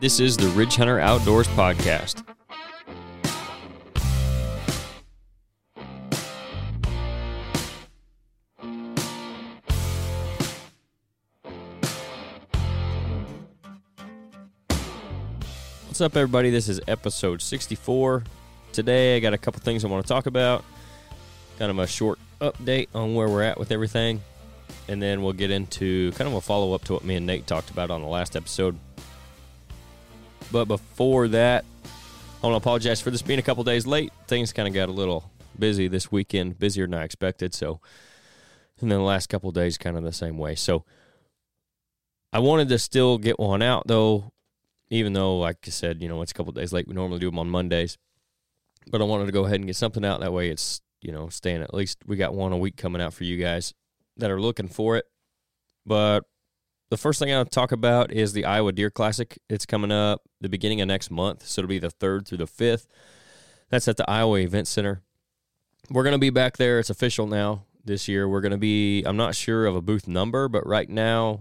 This is the Ridge Hunter Outdoors Podcast. What's up, everybody? This is episode 64. Today, I got a couple things I want to talk about. Kind of a short update on where we're at with everything. And then we'll get into kind of a follow up to what me and Nate talked about on the last episode. But before that, I want to apologize for this being a couple days late. Things kind of got a little busy this weekend, busier than I expected. So, and then the last couple days, kind of the same way. So, I wanted to still get one out though, even though, like I said, you know, it's a couple days late. We normally do them on Mondays, but I wanted to go ahead and get something out. That way, it's you know staying at least we got one a week coming out for you guys that are looking for it. But the first thing I'll talk about is the Iowa Deer Classic. It's coming up the beginning of next month, so it'll be the third through the fifth. That's at the Iowa Event Center. We're gonna be back there. It's official now this year. We're gonna be. I'm not sure of a booth number, but right now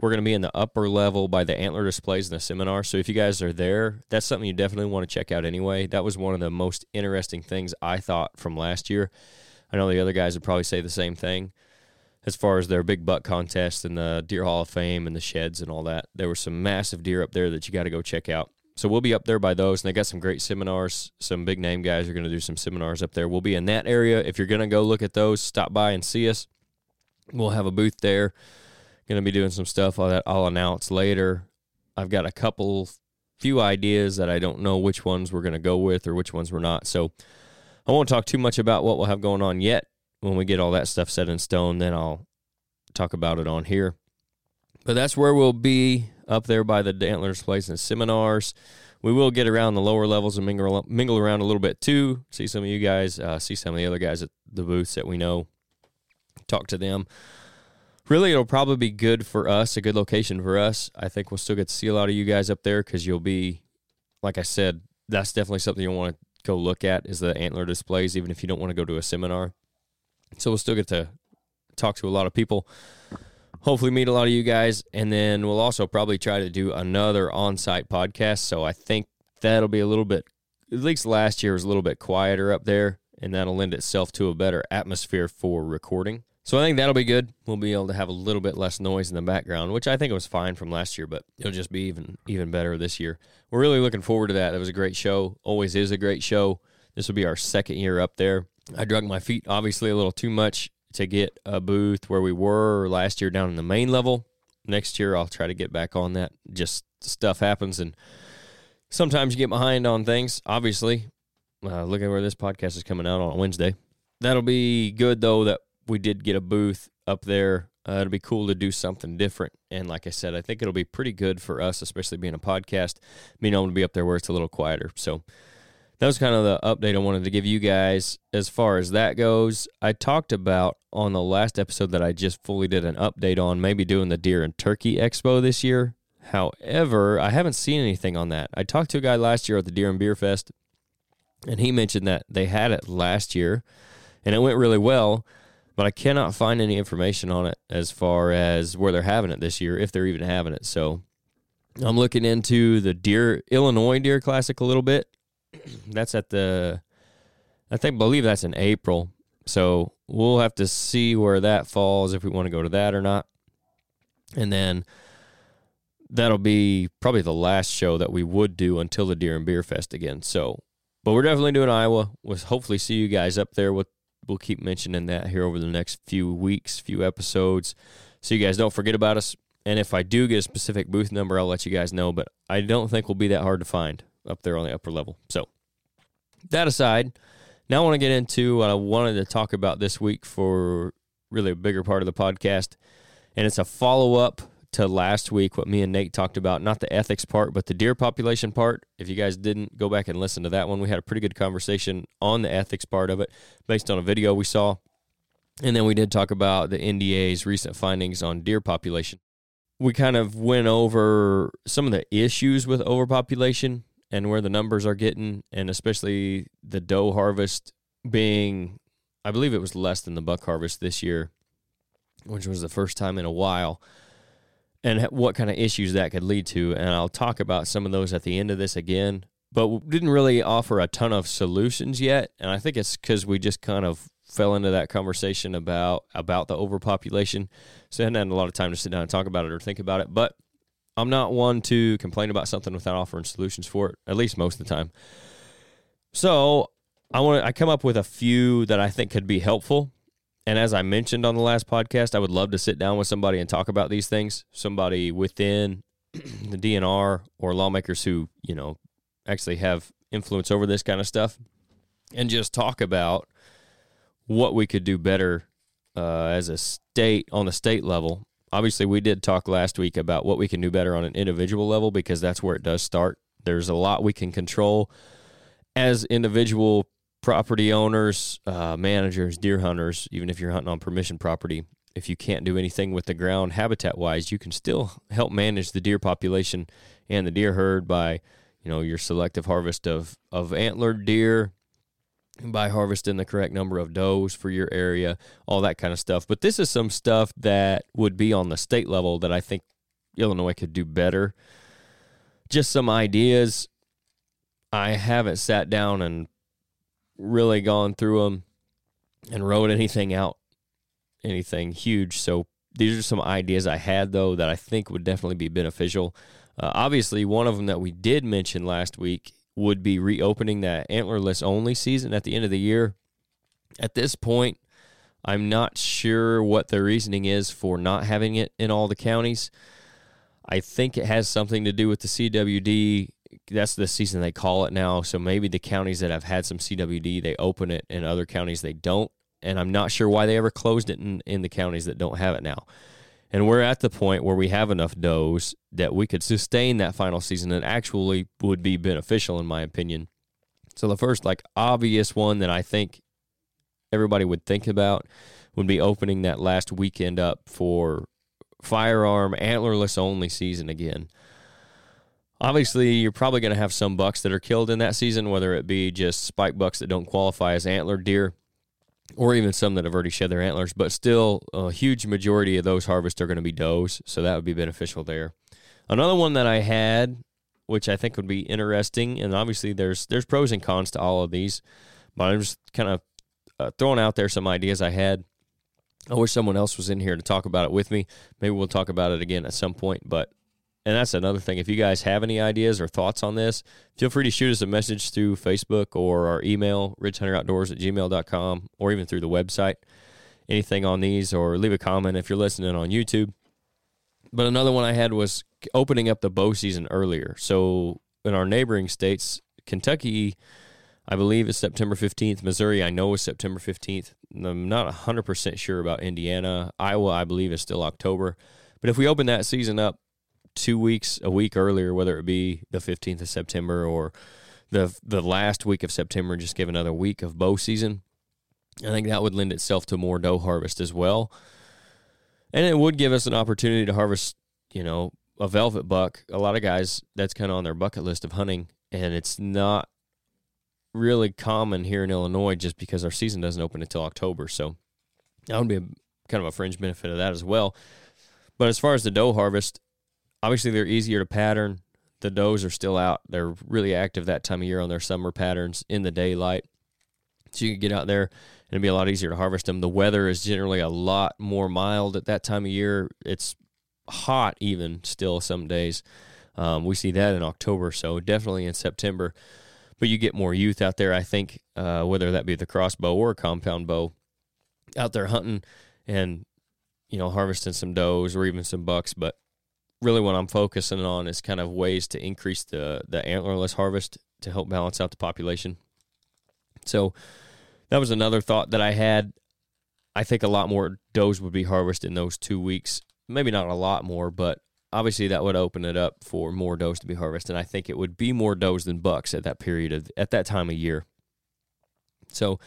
we're going to be in the upper level by the antler displays and the seminar. So if you guys are there, that's something you definitely want to check out anyway. That was one of the most interesting things I thought from last year. I know the other guys would probably say the same thing as far as their big buck contest and the Deer Hall of Fame and the sheds and all that. There were some massive deer up there that you got to go check out. So we'll be up there by those, and they got some great seminars. Some big name guys are going to do some seminars up there. We'll be in that area. If you're going to go look at those, stop by and see us. We'll have a booth there going to be doing some stuff that I'll announce later. I've got a couple, few ideas that I don't know which ones we're going to go with or which ones we're not. So I won't talk too much about what we'll have going on yet. When we get all that stuff set in stone, then I'll talk about it on here. But that's where we'll be up there by the Antlers Place and seminars. We will get around the lower levels and mingle, mingle around a little bit too. See some of you guys, uh, see some of the other guys at the booths that we know, talk to them really it'll probably be good for us a good location for us i think we'll still get to see a lot of you guys up there because you'll be like i said that's definitely something you'll want to go look at is the antler displays even if you don't want to go to a seminar so we'll still get to talk to a lot of people hopefully meet a lot of you guys and then we'll also probably try to do another on-site podcast so i think that'll be a little bit at least last year was a little bit quieter up there and that'll lend itself to a better atmosphere for recording so I think that'll be good. We'll be able to have a little bit less noise in the background, which I think was fine from last year, but it'll just be even even better this year. We're really looking forward to that. It was a great show. Always is a great show. This will be our second year up there. I drug my feet obviously a little too much to get a booth where we were last year down in the main level. Next year I'll try to get back on that. Just stuff happens and sometimes you get behind on things. Obviously, uh, look at where this podcast is coming out on Wednesday. That'll be good though that we did get a booth up there. Uh, it'll be cool to do something different. And like I said, I think it'll be pretty good for us, especially being a podcast, being able to be up there where it's a little quieter. So that was kind of the update I wanted to give you guys as far as that goes. I talked about on the last episode that I just fully did an update on maybe doing the Deer and Turkey Expo this year. However, I haven't seen anything on that. I talked to a guy last year at the Deer and Beer Fest, and he mentioned that they had it last year and it went really well but I cannot find any information on it as far as where they're having it this year, if they're even having it. So I'm looking into the Deer Illinois Deer Classic a little bit. That's at the, I think, believe that's in April. So we'll have to see where that falls if we want to go to that or not. And then that'll be probably the last show that we would do until the Deer and Beer Fest again. So, but we're definitely doing Iowa. We'll hopefully see you guys up there with we'll keep mentioning that here over the next few weeks, few episodes. So you guys don't forget about us. And if I do get a specific booth number, I'll let you guys know. But I don't think we'll be that hard to find up there on the upper level. So that aside, now I want to get into what I wanted to talk about this week for really a bigger part of the podcast. And it's a follow up to last week, what me and Nate talked about, not the ethics part, but the deer population part. If you guys didn't go back and listen to that one, we had a pretty good conversation on the ethics part of it based on a video we saw. And then we did talk about the NDA's recent findings on deer population. We kind of went over some of the issues with overpopulation and where the numbers are getting, and especially the doe harvest being, I believe it was less than the buck harvest this year which was the first time in a while, and what kind of issues that could lead to. And I'll talk about some of those at the end of this again, but didn't really offer a ton of solutions yet. And I think it's because we just kind of fell into that conversation about about the overpopulation. So I hadn't had a lot of time to sit down and talk about it or think about it. But I'm not one to complain about something without offering solutions for it, at least most of the time. So I want I come up with a few that I think could be helpful. And as I mentioned on the last podcast, I would love to sit down with somebody and talk about these things. Somebody within the DNR or lawmakers who, you know, actually have influence over this kind of stuff and just talk about what we could do better uh, as a state on the state level. Obviously, we did talk last week about what we can do better on an individual level because that's where it does start. There's a lot we can control as individual property owners, uh, managers, deer hunters, even if you're hunting on permission property, if you can't do anything with the ground habitat wise, you can still help manage the deer population and the deer herd by, you know, your selective harvest of, of antlered deer, by harvesting the correct number of does for your area, all that kind of stuff. But this is some stuff that would be on the state level that I think Illinois could do better. Just some ideas. I haven't sat down and really gone through them and wrote anything out, anything huge. So these are some ideas I had though that I think would definitely be beneficial. Uh, obviously, one of them that we did mention last week would be reopening that antlerless only season at the end of the year. At this point, I'm not sure what the reasoning is for not having it in all the counties. I think it has something to do with the CWD that's the season they call it now. So maybe the counties that have had some CWD, they open it, and other counties they don't. And I'm not sure why they ever closed it in, in the counties that don't have it now. And we're at the point where we have enough does that we could sustain that final season and actually would be beneficial, in my opinion. So the first, like, obvious one that I think everybody would think about would be opening that last weekend up for firearm antlerless only season again. Obviously, you're probably going to have some bucks that are killed in that season, whether it be just spike bucks that don't qualify as antlered deer, or even some that have already shed their antlers. But still, a huge majority of those harvests are going to be does, so that would be beneficial there. Another one that I had, which I think would be interesting, and obviously there's there's pros and cons to all of these, but I'm just kind of uh, throwing out there some ideas I had. I wish someone else was in here to talk about it with me. Maybe we'll talk about it again at some point, but and that's another thing. If you guys have any ideas or thoughts on this, feel free to shoot us a message through Facebook or our email, ridgehunteroutdoors at gmail.com, or even through the website. Anything on these, or leave a comment if you're listening on YouTube. But another one I had was opening up the bow season earlier. So in our neighboring states, Kentucky, I believe is September 15th. Missouri, I know is September 15th. I'm not 100% sure about Indiana. Iowa, I believe, is still October. But if we open that season up two weeks, a week earlier, whether it be the 15th of September or the the last week of September, just give another week of bow season. I think that would lend itself to more doe harvest as well. And it would give us an opportunity to harvest, you know, a velvet buck. A lot of guys, that's kind of on their bucket list of hunting, and it's not really common here in Illinois just because our season doesn't open until October. So that would be a, kind of a fringe benefit of that as well. But as far as the doe harvest, obviously they're easier to pattern. The does are still out. They're really active that time of year on their summer patterns in the daylight. So you can get out there and it'd be a lot easier to harvest them. The weather is generally a lot more mild at that time of year. It's hot even still some days. Um, we see that in October, so definitely in September. But you get more youth out there, I think, uh, whether that be the crossbow or compound bow, out there hunting and you know harvesting some does or even some bucks. But really what I'm focusing on is kind of ways to increase the the antlerless harvest to help balance out the population. So that was another thought that I had. I think a lot more does would be harvested in those two weeks. Maybe not a lot more, but obviously that would open it up for more does to be harvested. And I think it would be more does than bucks at that period of at that time of year. So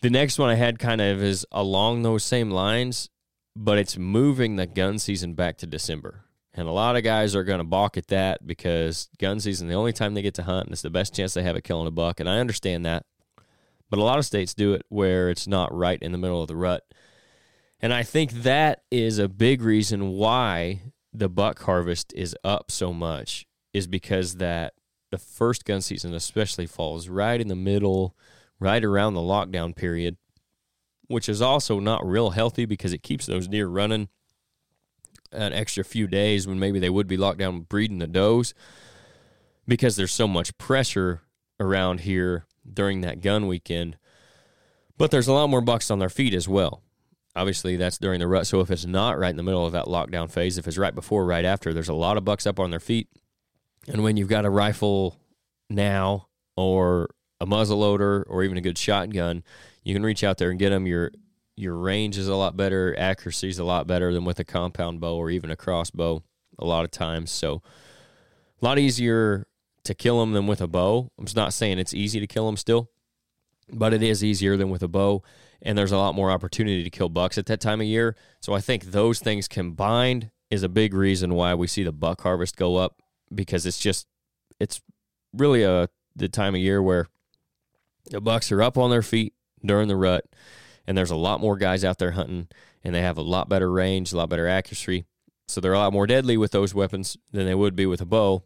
the next one I had kind of is along those same lines, but it's moving the gun season back to December. And a lot of guys are going to balk at that because gun season, the only time they get to hunt, and it's the best chance they have at killing a buck. And I understand that. But a lot of states do it where it's not right in the middle of the rut. And I think that is a big reason why the buck harvest is up so much is because that the first gun season especially falls right in the middle, right around the lockdown period, which is also not real healthy because it keeps those deer running an extra few days when maybe they would be locked down breeding the does because there's so much pressure around here during that gun weekend. But there's a lot more bucks on their feet as well. Obviously, that's during the rut. So if it's not right in the middle of that lockdown phase, if it's right before, right after, there's a lot of bucks up on their feet. And when you've got a rifle now or a muzzle loader or even a good shotgun, you can reach out there and get them. Your your range is a lot better, accuracy is a lot better than with a compound bow or even a crossbow a lot of times. So a lot easier to kill them than with a bow. I'm not saying it's easy to kill them still, but it is easier than with a bow. And there's a lot more opportunity to kill bucks at that time of year. So I think those things combined is a big reason why we see the buck harvest go up because it's just it's really a the time of year where the bucks are up on their feet during the rut and there's a lot more guys out there hunting and they have a lot better range, a lot better accuracy. So they're a lot more deadly with those weapons than they would be with a bow.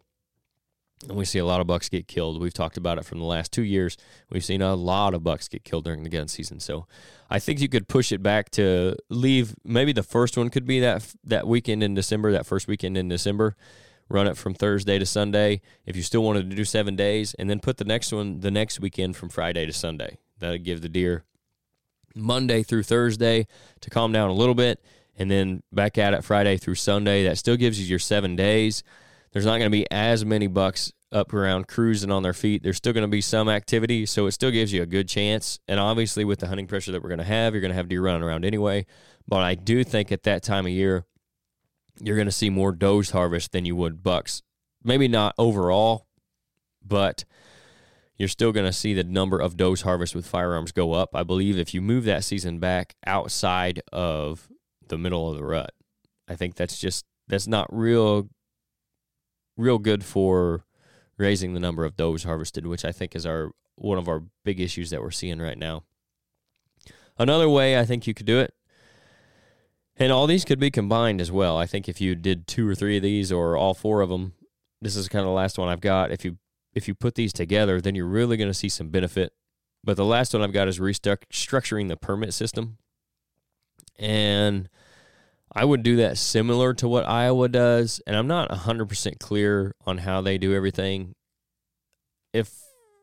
And we see a lot of bucks get killed. We've talked about it from the last two years. We've seen a lot of bucks get killed during the gun season. So I think you could push it back to leave. Maybe the first one could be that that weekend in December, that first weekend in December. Run it from Thursday to Sunday. If you still wanted to do seven days, and then put the next one the next weekend from Friday to Sunday. That'd give the deer Monday through Thursday to calm down a little bit, and then back at it Friday through Sunday. That still gives you your seven days there's not going to be as many bucks up around cruising on their feet. There's still going to be some activity, so it still gives you a good chance. And obviously, with the hunting pressure that we're going to have, you're going to have deer running around anyway. But I do think at that time of year, you're going to see more does harvest than you would bucks. Maybe not overall, but you're still going to see the number of does harvest with firearms go up. I believe if you move that season back outside of the middle of the rut, I think that's just that's not real real good for raising the number of does harvested, which I think is our one of our big issues that we're seeing right now. Another way I think you could do it, and all these could be combined as well. I think if you did two or three of these or all four of them, this is kind of the last one I've got. If you if you put these together, then you're really going to see some benefit. But the last one I've got is restructuring the permit system. And I would do that similar to what Iowa does, and I'm not 100% clear on how they do everything. If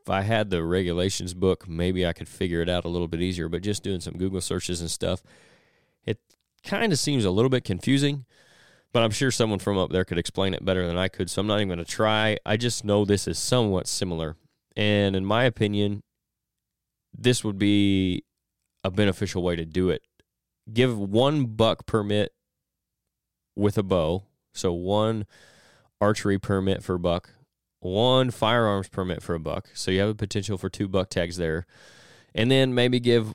I had the regulations book, maybe I could figure it out a little bit easier, but just doing some Google searches and stuff, it kind of seems a little bit confusing, but I'm sure someone from up there could explain it better than I could, so I'm not even going to try. I just know this is somewhat similar. And in my opinion, this would be a beneficial way to do it. Give one buck permit with a bow. So one archery permit for a buck, one firearms permit for a buck. So you have a potential for two buck tags there. And then maybe give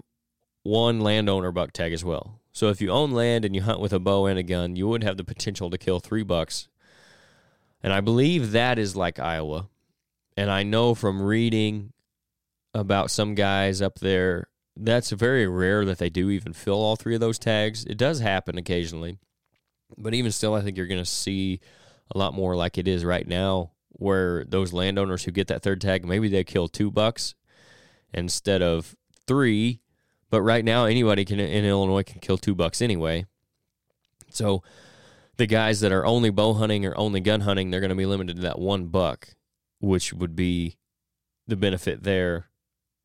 one landowner buck tag as well. So if you own land and you hunt with a bow and a gun, you would have the potential to kill three bucks. And I believe that is like Iowa. And I know from reading about some guys up there, that's very rare that they do even fill all three of those tags. It does happen occasionally. But even still, I think you're going to see a lot more like it is right now, where those landowners who get that third tag, maybe they kill two bucks instead of three. But right now, anybody can in Illinois can kill two bucks anyway. So the guys that are only bow hunting or only gun hunting, they're going to be limited to that one buck, which would be the benefit there.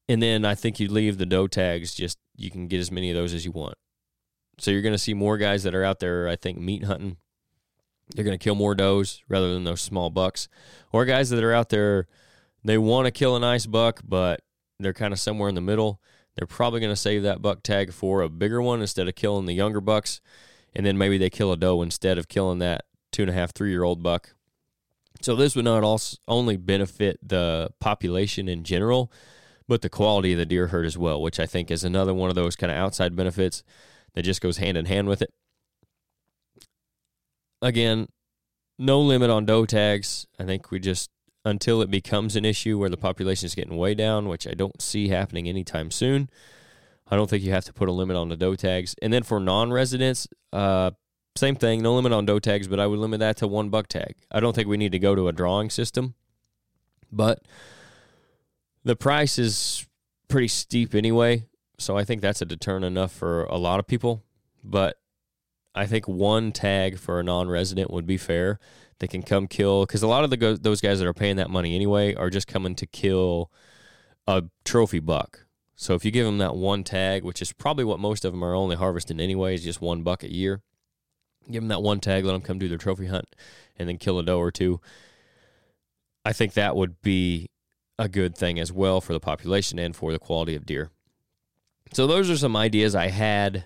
And then I think you leave the doe tags, just you can get as many of those as you want. So you're going to see more guys that are out there, I think, meat hunting. They're going to kill more does rather than those small bucks. Or guys that are out there, they want to kill a nice buck, but they're kind of somewhere in the middle. They're probably going to save that buck tag for a bigger one instead of killing the younger bucks. And then maybe they kill a doe instead of killing that two and a half, three year old buck. So this would not also only benefit the population in general, but the quality of the deer herd as well, which I think is another one of those kind of outside benefits that just goes hand in hand with it. Again, no limit on doe tags. I think we just until it becomes an issue where the population is getting way down, which I don't see happening anytime soon. I don't think you have to put a limit on the doe tags. And then for non-residents, uh, same thing, no limit on doe tags, but I would limit that to one buck tag. I don't think we need to go to a drawing system, but the price is pretty steep anyway. So I think that's a deterrent enough for a lot of people. But I think one tag for a non-resident would be fair. They can come kill because a lot of the those guys that are paying that money anyway are just coming to kill a trophy buck. So if you give them that one tag, which is probably what most of them are only harvesting anyway, is just one buck a year. Give them that one tag, let them come do their trophy hunt, and then kill a doe or two. I think that would be a good thing as well for the population and for the quality of deer. So those are some ideas I had.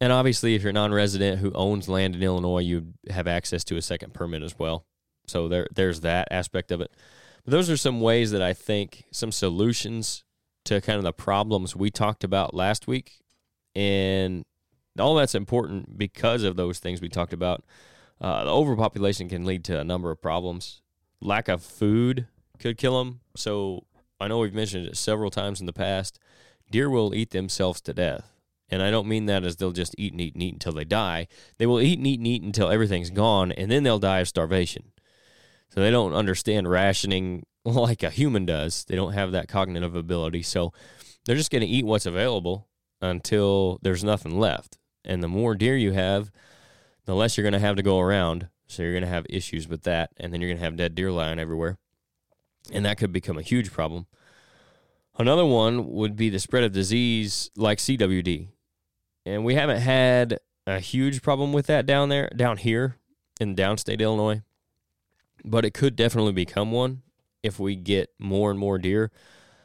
And obviously, if you're a non-resident who owns land in Illinois, you have access to a second permit as well. So there, there's that aspect of it. But those are some ways that I think some solutions to kind of the problems we talked about last week. And all that's important because of those things we talked about. Uh, the overpopulation can lead to a number of problems. Lack of food could kill them. So I know we've mentioned it several times in the past. Deer will eat themselves to death. And I don't mean that as they'll just eat and eat and eat until they die. They will eat and eat and eat until everything's gone, and then they'll die of starvation. So they don't understand rationing like a human does. They don't have that cognitive ability. So they're just going to eat what's available until there's nothing left. And the more deer you have, the less you're going to have to go around. So you're going to have issues with that. And then you're going to have dead deer lying everywhere. And that could become a huge problem. Another one would be the spread of disease like CWD. And we haven't had a huge problem with that down there, down here in downstate Illinois. But it could definitely become one if we get more and more deer.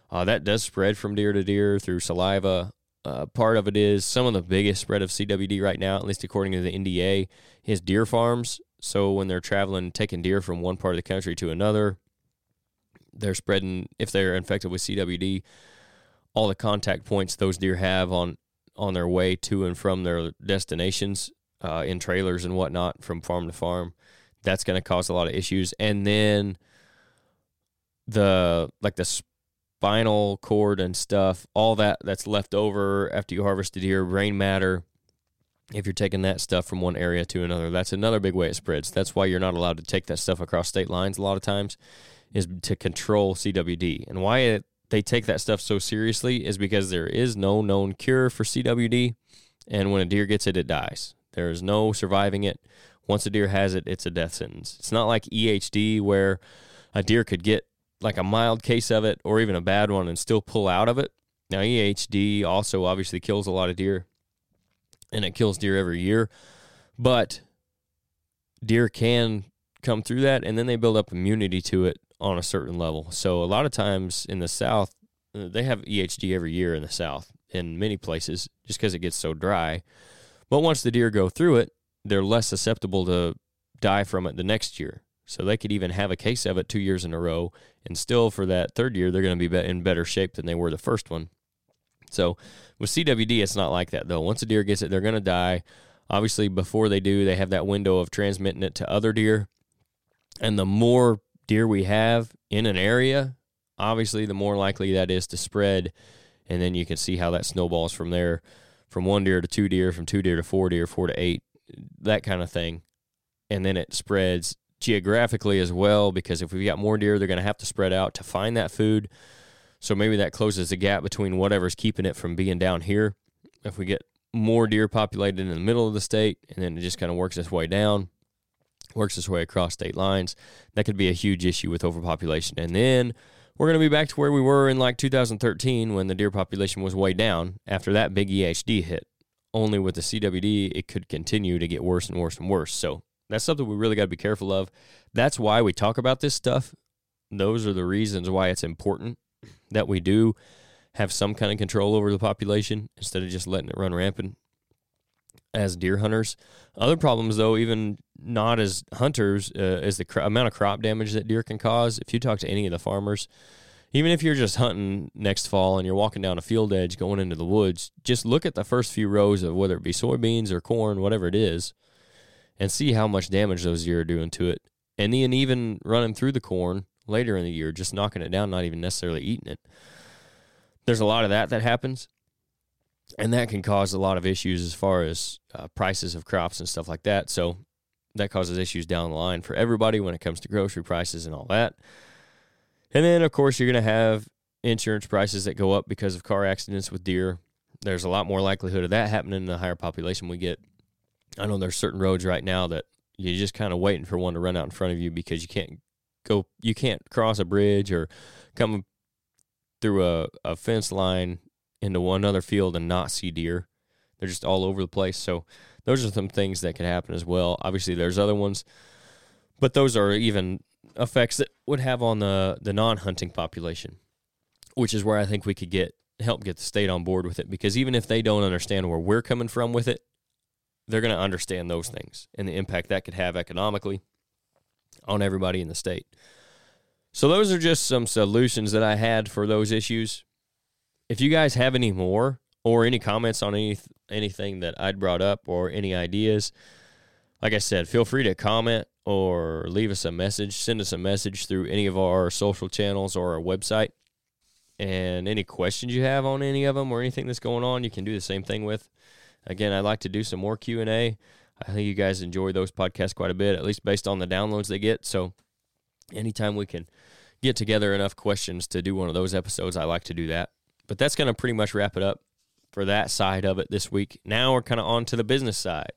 Uh, that does spread from deer to deer through saliva. Uh, part of it is some of the biggest spread of CWD right now, at least according to the NDA, is deer farms. So when they're traveling, taking deer from one part of the country to another, they're spreading. If they're infected with CWD, all the contact points those deer have on on their way to and from their destinations uh, in trailers and whatnot from farm to farm, that's going to cause a lot of issues. And then the like the spinal cord and stuff, all that that's left over after you harvested deer, brain matter. If you're taking that stuff from one area to another, that's another big way it spreads. That's why you're not allowed to take that stuff across state lines a lot of times, is to control CWD. And why it, they take that stuff so seriously is because there is no known cure for CWD. And when a deer gets it, it dies. There is no surviving it. Once a deer has it, it's a death sentence. It's not like EHD where a deer could get like a mild case of it or even a bad one and still pull out of it. Now, EHD also obviously kills a lot of deer and it kills deer every year, but deer can come through that and then they build up immunity to it on a certain level. So, a lot of times in the South, uh, they have EHD every year in the South in many places just because it gets so dry. But once the deer go through it, they're less susceptible to die from it the next year. So they could even have a case of it two years in a row, and still for that third year, they're going to be in better shape than they were the first one. So with CWD, it's not like that though. Once a deer gets it, they're going to die. Obviously, before they do, they have that window of transmitting it to other deer. And the more deer we have in an area, obviously, the more likely that is to spread. And then you can see how that snowballs from there from one deer to two deer, from two deer to four deer, four to eight, that kind of thing. And then it spreads geographically as well because if we've got more deer, they're going to have to spread out to find that food. So maybe that closes the gap between whatever's keeping it from being down here. If we get more deer populated in the middle of the state and then it just kind of works its way down, works its way across state lines, that could be a huge issue with overpopulation. And then we're going to be back to where we were in like 2013 when the deer population was way down after that big EHD hit. Only with the CWD, it could continue to get worse and worse and worse. So that's something we really got to be careful of. That's why we talk about this stuff. Those are the reasons why it's important that we do have some kind of control over the population instead of just letting it run rampant as deer hunters. Other problems, though, even not as hunters, uh, is the amount of crop damage that deer can cause. If you talk to any of the farmers, even if you're just hunting next fall and you're walking down a field edge going into the woods, just look at the first few rows of whether it be soybeans or corn, whatever it is, and see how much damage those deer are doing to it. And then even running through the corn later in the year, just knocking it down, not even necessarily eating it. There's a lot of that that happens. And that can cause a lot of issues as far as uh, prices of crops and stuff like that. So that causes issues down the line for everybody when it comes to grocery prices and all that. And then, of course, you're going to have insurance prices that go up because of car accidents with deer. There's a lot more likelihood of that happening in the higher population we get. I know there's certain roads right now that you're just kind of waiting for one to run out in front of you because you can't go, you can't cross a bridge or come through a, a fence line into one other field and not see deer. They're just all over the place. So those are some things that could happen as well. Obviously, there's other ones, but those are even effects that would have on the the non-hunting population, which is where I think we could get help get the state on board with it because even if they don't understand where we're coming from with it, they're going to understand those things and the impact that could have economically on everybody in the state. So those are just some solutions that I had for those issues. If you guys have any more or any comments on any anything that I'd brought up or any ideas, like I said, feel free to comment or leave us a message. Send us a message through any of our social channels or our website. And any questions you have on any of them or anything that's going on, you can do the same thing with. Again, I'd like to do some more Q and A. I think you guys enjoy those podcasts quite a bit, at least based on the downloads they get. So, anytime we can get together enough questions to do one of those episodes, I like to do that. But that's going to pretty much wrap it up for that side of it this week. Now we're kind of on to the business side.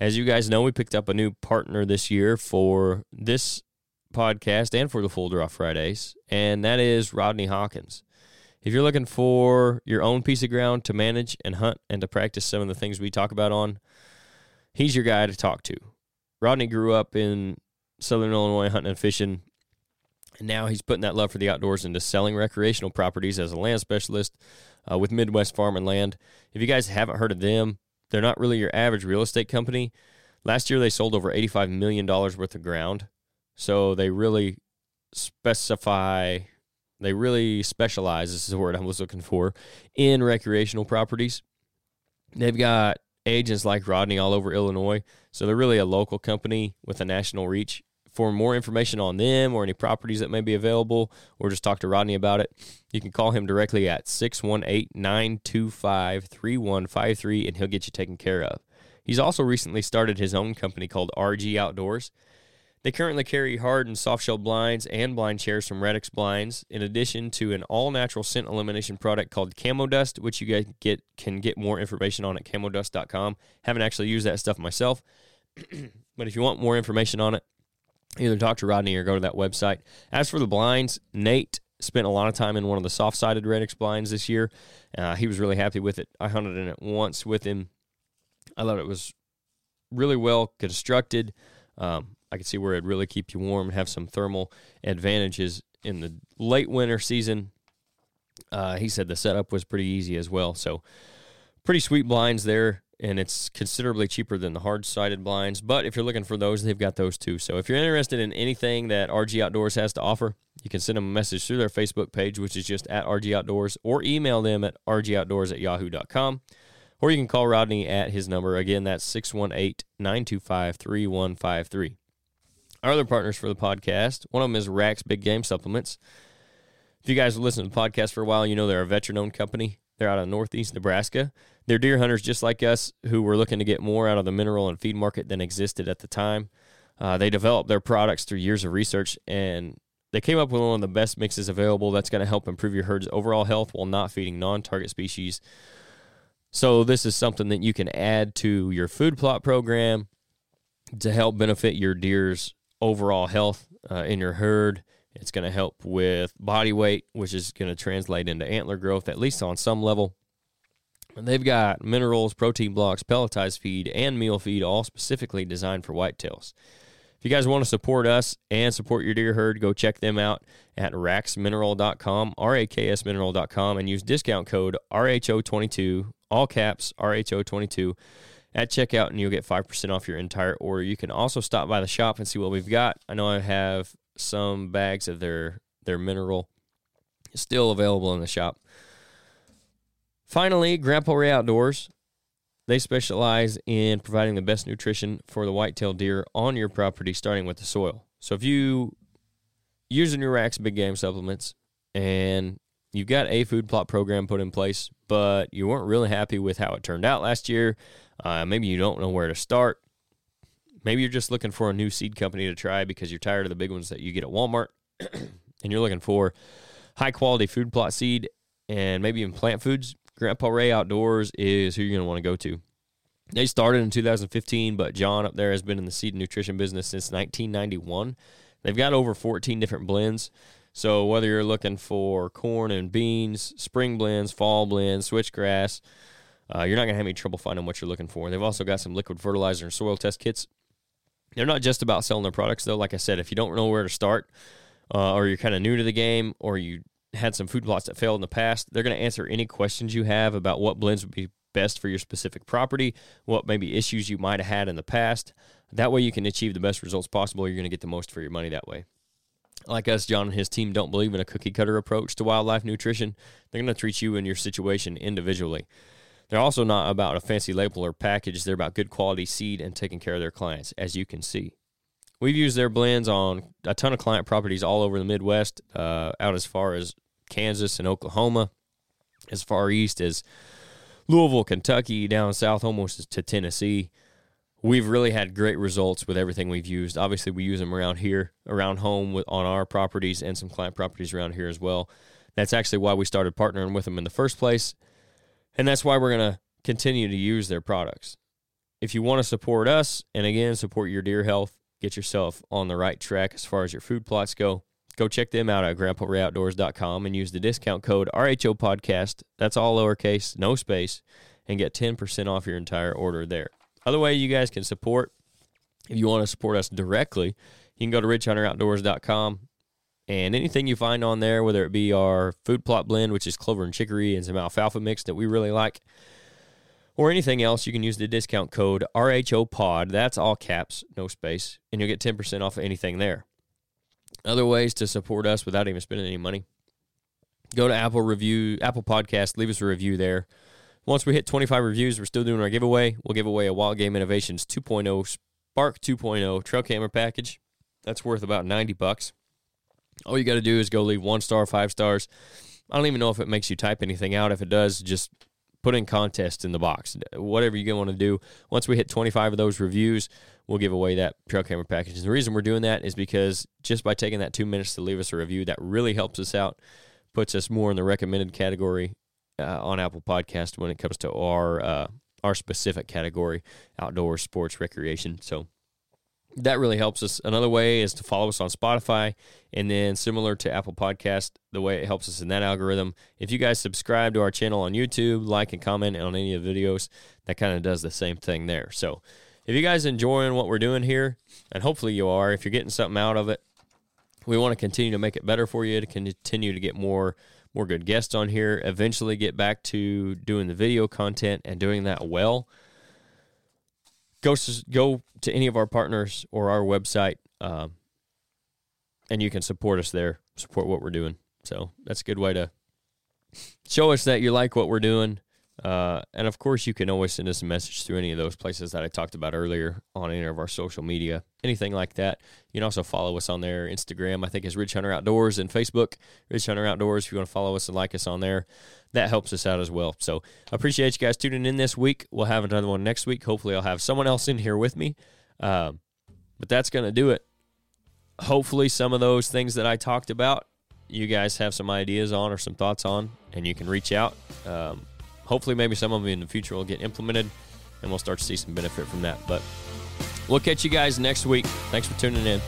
As you guys know, we picked up a new partner this year for this podcast and for the Full Draw Fridays, and that is Rodney Hawkins. If you're looking for your own piece of ground to manage and hunt and to practice some of the things we talk about on, he's your guy to talk to. Rodney grew up in Southern Illinois hunting and fishing, and now he's putting that love for the outdoors into selling recreational properties as a land specialist uh, with Midwest Farm and Land. If you guys haven't heard of them, they're not really your average real estate company. Last year, they sold over $85 million worth of ground. So they really specify, they really specialize, this is the word I was looking for, in recreational properties. They've got agents like Rodney all over Illinois. So they're really a local company with a national reach for more information on them or any properties that may be available, or just talk to Rodney about it, you can call him directly at 618 925 3153 and he'll get you taken care of. He's also recently started his own company called RG Outdoors. They currently carry hard and soft shell blinds and blind chairs from Redix Blinds, in addition to an all natural scent elimination product called Camo Dust, which you guys get can get more information on at camodust.com. Haven't actually used that stuff myself, but if you want more information on it, either talk to Rodney or go to that website. As for the blinds, Nate spent a lot of time in one of the soft sided Redix blinds this year. Uh, he was really happy with it. I hunted in it once with him. I thought it was really well constructed. Um, I could see where it'd really keep you warm and have some thermal advantages in the late winter season. Uh, he said the setup was pretty easy as well. So, pretty sweet blinds there and it's considerably cheaper than the hard sided blinds. But if you're looking for those, they've got those too. So if you're interested in anything that RG Outdoors has to offer, you can send them a message through their Facebook page, which is just at RG Outdoors, or email them at rgoutdoors at yahoo.com. Or you can call Rodney at his number. Again, that's 618 925 3153. Our other partners for the podcast, one of them is Raks Big Game Supplements. If you guys have listened to the podcast for a while, you know they're a veteran owned company. They're out of northeast Nebraska. They're deer hunters just like us who were looking to get more out of the mineral and feed market than existed at the time. Uh, they developed their products through years of research and they came up with one of the best mixes available that's going to help improve your herd's overall health while not feeding non target species. So, this is something that you can add to your food plot program to help benefit your deer's overall health uh, in your herd. It's going to help with body weight, which is going to translate into antler growth, at least on some level. And they've got minerals, protein blocks, pelletized feed, and meal feed, all specifically designed for whitetails. If you guys want to support us and support your deer herd, go check them out at raksmineral.com, R-A-K-S mineral.com, and use discount code RHO22, all caps RHO22 at checkout, and you'll get 5% off your entire order. You can also stop by the shop and see what we've got. I know I have some bags of their, their mineral still available in the shop. Finally, Grandpa Ray Outdoors. They specialize in providing the best nutrition for the whitetail deer on your property, starting with the soil. So if you using your Raks big game supplements and you've got a food plot program put in place, but you weren't really happy with how it turned out last year. Uh, maybe you don't know where to start. Maybe you're just looking for a new seed company to try because you're tired of the big ones that you get at Walmart and you're looking for high quality food plot seed and maybe even plant foods. Grandpa Ray Outdoors is who you're going to want to go to. They started in 2015, but John up there has been in the seed and nutrition business since 1991. They've got over 14 different blends. So whether you're looking for corn and beans, spring blends, fall blends, switchgrass, uh, you're not going to have any trouble finding what you're looking for. They've also got some liquid fertilizer and soil test kits. They're not just about selling their products, though. Like I said, if you don't know where to start, uh, or you're kind of new to the game, or you had some food plots that failed in the past, they're going to answer any questions you have about what blends would be best for your specific property, what maybe issues you might have had in the past. That way, you can achieve the best results possible. You're going to get the most for your money that way. Like us, John and his team don't believe in a cookie cutter approach to wildlife nutrition. They're going to treat you and your situation individually. They're also not about a fancy label or package. They're about good quality seed and taking care of their clients, as you can see. We've used their blends on a ton of client properties all over the Midwest, uh, out as far as Kansas and Oklahoma, as far east as Louisville, Kentucky, down south almost to Tennessee. We've really had great results with everything we've used. Obviously, we use them around here, around home, with, on our properties, and some client properties around here as well. That's actually why we started partnering with them in the first place, and that's why we're going to continue to use their products. If you want to support us, and again, support your deer health, get yourself on the right track as far as your food plots go, go check them out at grandparayoutdoors.com and use the discount code RHO Podcast. That's all lowercase, no space, and get 10% off your entire order there. Other way you guys can support, if you want to support us directly, you can go to ridgehunteroutdoors.com and anything you find on there, whether it be our food plot blend, which is clover and chicory and some alfalfa mix that we really like, or anything else, you can use the discount code RHO Pod. That's all caps, no space, and you'll get 10% off of anything there. Other ways to support us without even spending any money. Go to Apple Review, Apple Podcast, leave us a review there. Once we hit 25 reviews, we're still doing our giveaway. We'll give away a Wild Game Innovations 2.0 Spark 2.0 trail camera package. That's worth about 90 bucks. All you got to do is go leave one star, five stars. I don't even know if it makes you type anything out. If it does, just put in contest in the box. Whatever you want to do. Once we hit 25 of those reviews, we'll give away that trail camera package. And the reason we're doing that is because just by taking that two minutes to leave us a review, that really helps us out, puts us more in the recommended category uh, on Apple Podcast when it comes to our uh, our specific category, outdoor sports recreation. So that really helps us. Another way is to follow us on Spotify, and then similar to Apple Podcast, the way it helps us in that algorithm. If you guys subscribe to our channel on YouTube, like and comment on any of the videos, that kind of does the same thing there. So if you guys enjoying what we're doing here, and hopefully you are, if you're getting something out of it, we want to continue to make it better for you to continue to get more more good guests on here. Eventually, get back to doing the video content and doing that well. Go go to any of our partners or our website, um, and you can support us there. Support what we're doing. So that's a good way to show us that you like what we're doing uh, and of course, you can always send us a message through any of those places that I talked about earlier on any of our social media, anything like that. You can also follow us on there. Instagram, I think, is Ridge Hunter Outdoors, and Facebook, Ridge Hunter Outdoors. If you want to follow us and like us on there, that helps us out as well. So I appreciate you guys tuning in this week. We'll have another one next week. Hopefully, I'll have someone else in here with me. Um, but that's going to do it. Hopefully, some of those things that I talked about, you guys have some ideas on or some thoughts on, and you can reach out. Um, hopefully, maybe some of them in the future will get implemented and we'll start to see some benefit from that. But we'll catch you guys next week. Thanks for tuning in.